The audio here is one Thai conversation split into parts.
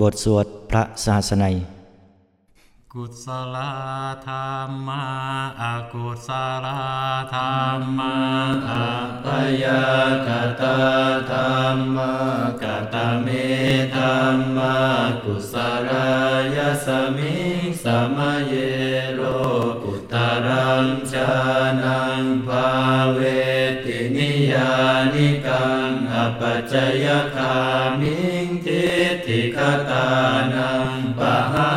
บทสวดพระศาสนัย กุศลธรรมาอกุศลธรรมาอัปยากตาธรรมากตเมธรรมากุศลายสมิสมเยโลกุตรังชานังภาเวตินิยานิกังอปัจจยคามิ ทิฏฐิคตานังปหา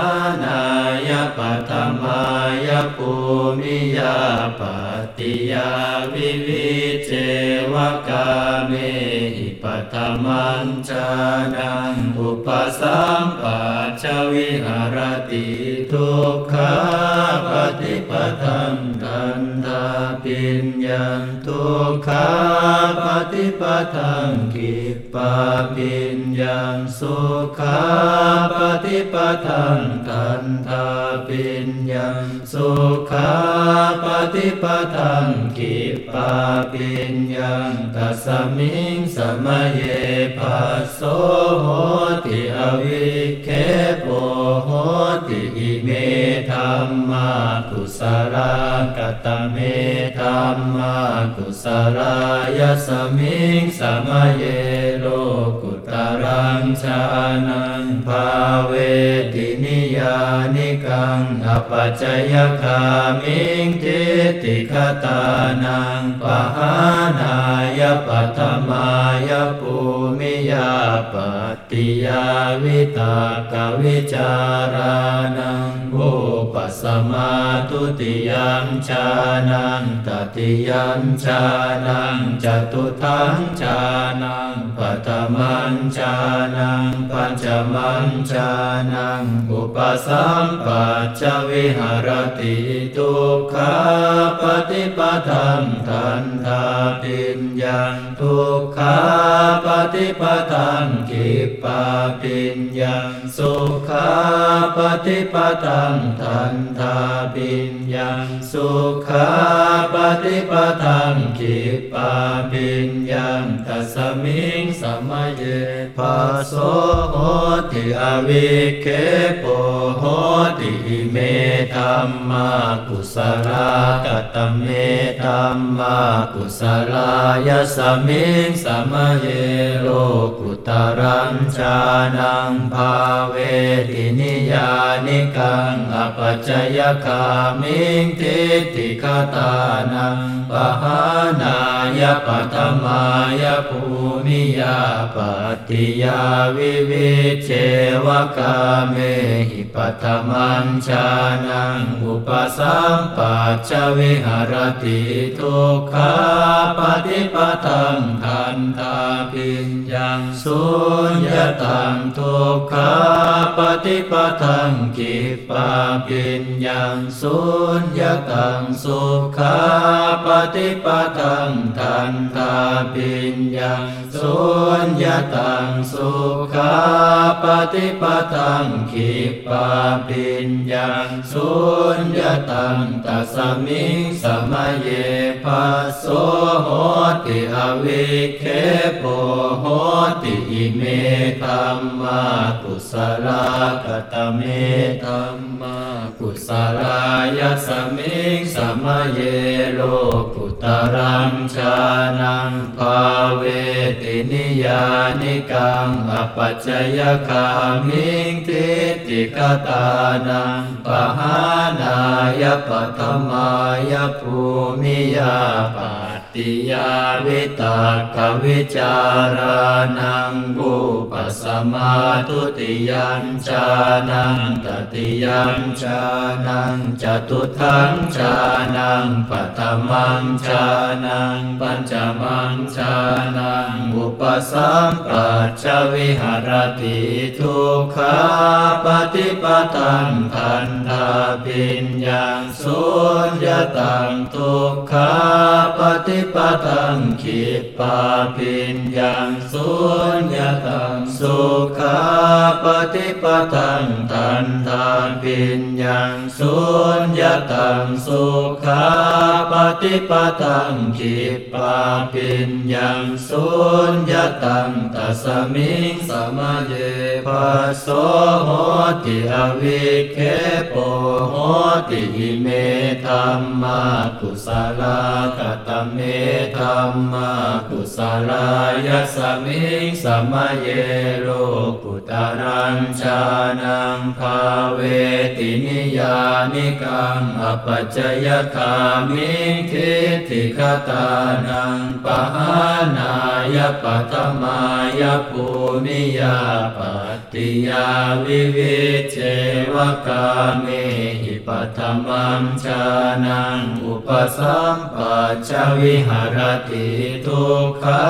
นายปัตมายภูมิยาปติยาวิวิเจวกาเมหิปัตมันจานังอุปสัมปัจวิหารติทุกขาปฏิปทังกันตาปิญญาทุกขาปฏิปทังกิปาปิญ ญาสุขาปฏิปทังกันตาปิญญาสุขาปฏิปทังกิปาปิญญาตัสมิงสมเยปัสโสโหติอวิเคปโหติอิเมธรรมากุสลากตเมธรรมากุสลายสมิงสมเยโลกุ ชานังภาเวตินิยานิกังอปัจจยคามิงทิติคตานังปหานายปัตมายปู มิยาปติยาวิตากวิจารานังอุปสมาตุติยัมชานังตติยัมชานังจตุทังชานังปัตมันชานังปัญจมันชานังอุปสัมปัจวิหารติทุกขาปฏิปทังทันทาปิญญทุกขาปฏิปทังกิปาปิญญาสุขาปฏิปทังทันทาปิญญาสุขาปฏิปทังกิปาปิญญาตัสมิงสมเยปัสโสโหติอวิเคโปโหติอิเมธัมมากุสลากตเมธัมมากุสลายสมิงสมเยโลกุตรังชานังภาเวตินิยานิกังอปัจจยคามิงทิฏฐิคตานังปหานายปัตมายภูมิยาปติยาวิวิเจวกาเมหิปัตมันชานังอุปสัมปัจจวิหารติทุกขาปฏิปทังทันทาปิญญาสุญญตังทุกขาปฏิปทังกิปาปิญญาสุญญตังสุขาปฏิปทังทันทาปิญญาสุญญตังสุขาปฏิปทังกิปาปิญญาสุญญตังตัสมิงสมเยปัสโสโหติอวิเคโปโหติอิเมธัมมากุสลากตเมธัมมากุสลายสมิงสมเยโลกุตรังชานังภาเวตินิยานิกังอปัจจยคามิงทิฏฐิคตานังปหานายปัตมายภูมิยาป ติยาวิตากวิจารานังบุปสมาทุติยัญชานังตติยัญชานังจตุทังชานังปัตมังชานังปัญจมังชานังอุปสัมปัจจวิหารติทุกขาปฏิปทังทันทาปิญญาสุญญตังทุกขาปฏิฏิปทังขิปาปิญญังสุญญตังสุขาปฏิปทังทันทานปิญญังสุญญตังสุขาปฏิปทังขิปาปิญญังสุญญตังตัสมิงสมะเยปัสโสโหติอวิเคโปโหติอิเมธัมมากุสลากตเมธัมมากุสลายสมิงสมเยโรกุตารัญชานังภาเวตินิยานิกังอปัจจยคามิงทิฏฐิคตานังปหานายปัตมายภูมิยาปัต ติยาวิวิเชวกาเมหิปัตมังชานังอุปสัมปัจวิหารติทุกขา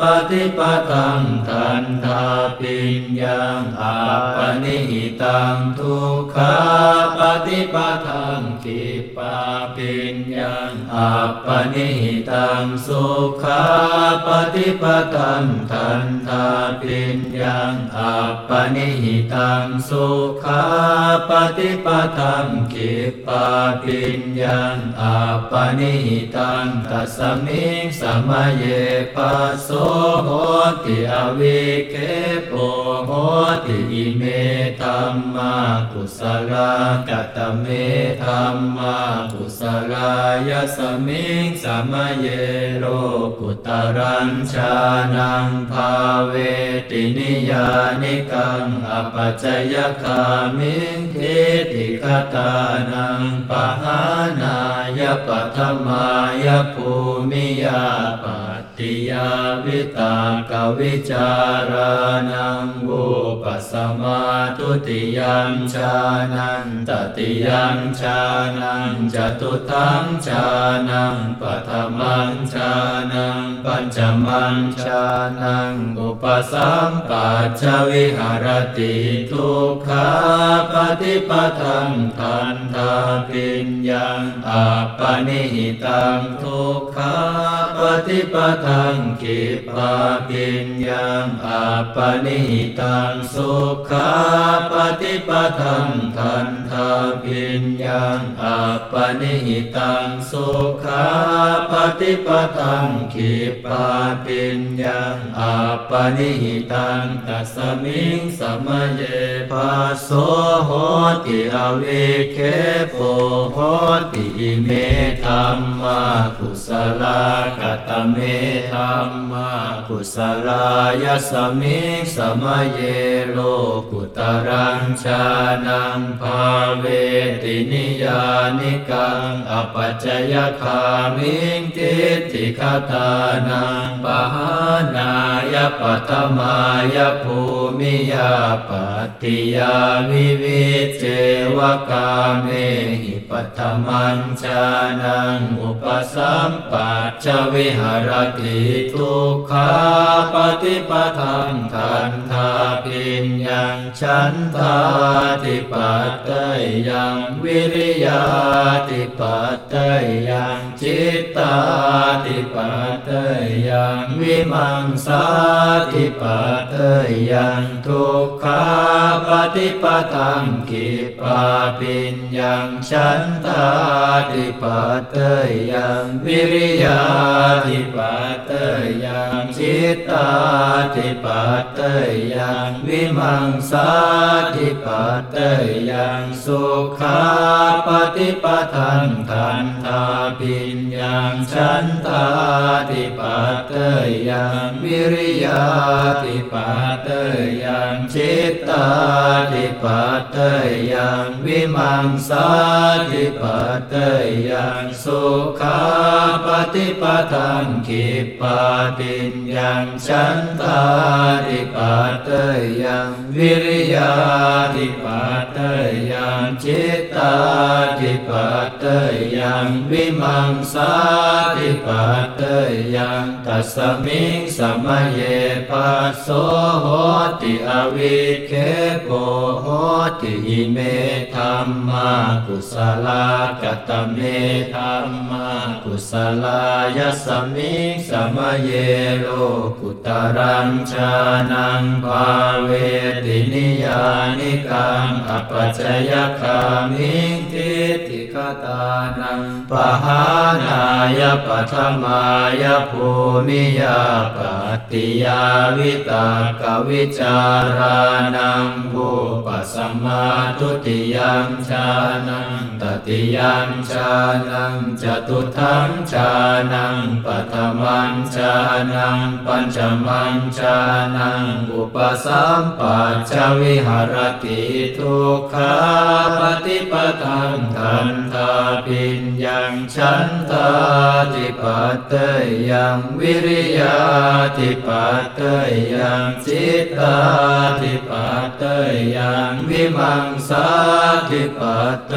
ปฏิปตังทันทาปิญญังอาปนิหิตังทุกขาปฏิปตังกิาปิญญังอาปนิหิตังสุขาปฏิปตังทันทาปิญญังอาปนิหิตังสุขาปฏิปตังกิปาปิญญังอาปนิหิตังตัสมิงสมะเยปัสโสโหติอวิเคโปโหติอิเมธัมมากุสลากตเมธัมมากุสลายสมิงสมเยโลกุตารัญชานังภาเวตินิยานิกังอปัจจยคามิงทิฏฐิคตานังปหานายปัทมายภูมิยาปัติยาวิตากวิจารานังวุปสมาทุติยังชานันตติยังชานังจตุทังชานังปัทมังชานังปัญจมังชานังอุปสัมปัจจวิหารติทุกขาปฏิปทังทันทาปิญญังอาปนิหิตังทุกขาปฏิปทังกิปาปิญญังอาปนิหิตังสุขาปฏิปทังทันทาปิญญังอาปนิหิตังสุขาปฏิปทังกิปาปิญญังอาปนิหิตังตัสมิงสมเยปัสโสโหติอวิเคโปโหติอิเมธัมมากุสลากตเมธัมมากุสลายสมิงสมเยโลกุตรัญชานังภาเวตินิยานิกังอปัจจยคามิงทิฏฐิคตานังปหานายปัตมายภูมิยาปัตติยาวิวิเจวกาเมหิปัตมัญชานังอุปสัมปัจจวิหารติทุกขาปฏิปทังทันทาปิญญังฉันทาติปัตตยังวิริยาติปัตเตยังจิตตาติปัตเตยังวิมังสาติปัตเตยังทุกขาปฏิปทังกิปาปิญญังฉันทาติปัตเตยังวิริยาติปัตเตยังจิตตาติปัตเตยังวิมังสาติปัตเตยังสุขาปฏิปทังทันทาปิญญังฉันทาติปัตเตยังวิริยาติปัตเตยังจิตตาติปัตเตยังวิมังสาติปัตเตยังสุขาปฏิปทังขิปาปิญญังฉันทาติปัตเตยังวิริยาติปัตเตยังจิต งวิมังสาธิปัตเตยังตัสมิงสมะเยปัสโสโหติอวิเคโปโหติอิเมธัมมากุสลากตเมธัมมากุสลายสมิงสมะเยโลกุตรังชานังภาเวตินิยานิกังอปัจจยคามิงทิติคตานังปหานายปัทมายภูมิยาปติยาวิตากวิจารานังภูปสัมมาทุติยังชานังตติยังชานังจตุทังชานังปัทมังชานังปัญจมังชานังอุปสัมปัจวิหารติทุกขาปฏิปทังทันทาปิญญังฉันทาติปัตเตยังวิริยาติปัตเตยังจิตตาติปัตเตยังวิมังสาติปัตเต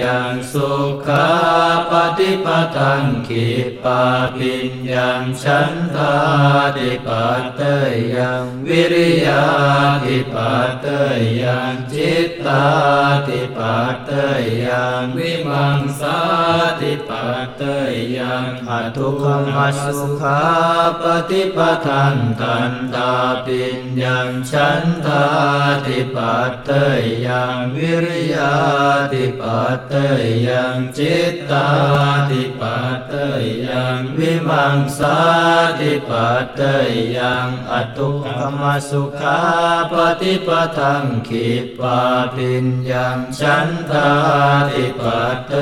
ยังสุขาปฏิปทังขิปาปิญญังฉันทาติปัตเตยังวิริยาติปัตเตยังจิตตาติปัตเตยังวิมังสาติปัตเตยังอทุกขมัสสุขาปฏิปทังทันตาปิญญังฉันทาติปัตเตยังวิริยาติปัตเตยังจิตตาติปัตเตยังวิมังสาติปัตเตยังอทุกขมัสสุขาปฏิปทังขิปาปิญญังฉันทาติปัตเต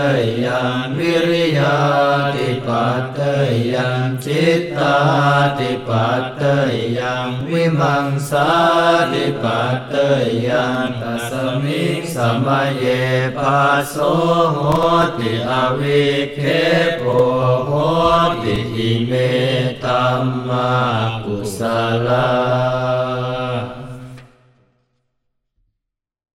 ยังวิริยาติปัตตยังจิตตาติปัตตยังวิมังสาติปัตตยังตัสมิสมะเยปัสโสโหติอวิเคโปโหติอิเมตัมมากุสลา